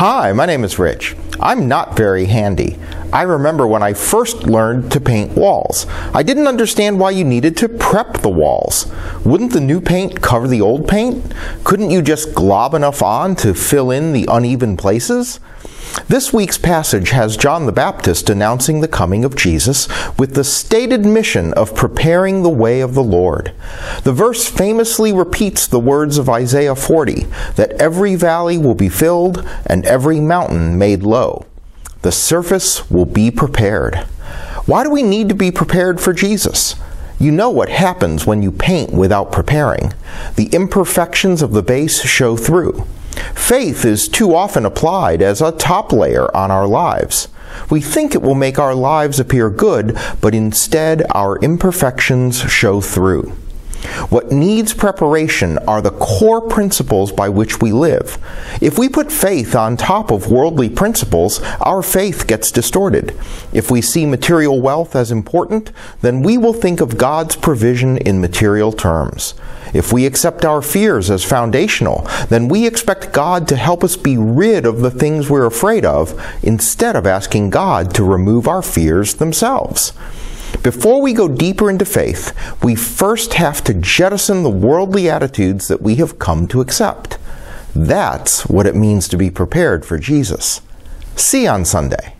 Hi, my name is Rich. I'm not very handy. I remember when I first learned to paint walls. I didn't understand why you needed to prep the walls. Wouldn't the new paint cover the old paint? Couldn't you just glob enough on to fill in the uneven places? This week's passage has John the Baptist announcing the coming of Jesus with the stated mission of preparing the way of the Lord. The verse famously repeats the words of Isaiah 40 that every valley will be filled and every mountain made low. The surface will be prepared. Why do we need to be prepared for Jesus? You know what happens when you paint without preparing. The imperfections of the base show through. Faith is too often applied as a top layer on our lives. We think it will make our lives appear good, but instead our imperfections show through. What needs preparation are the core principles by which we live. If we put faith on top of worldly principles, our faith gets distorted. If we see material wealth as important, then we will think of God's provision in material terms. If we accept our fears as foundational, then we expect God to help us be rid of the things we're afraid of instead of asking God to remove our fears themselves. Before we go deeper into faith, we first have to jettison the worldly attitudes that we have come to accept. That's what it means to be prepared for Jesus. See you on Sunday.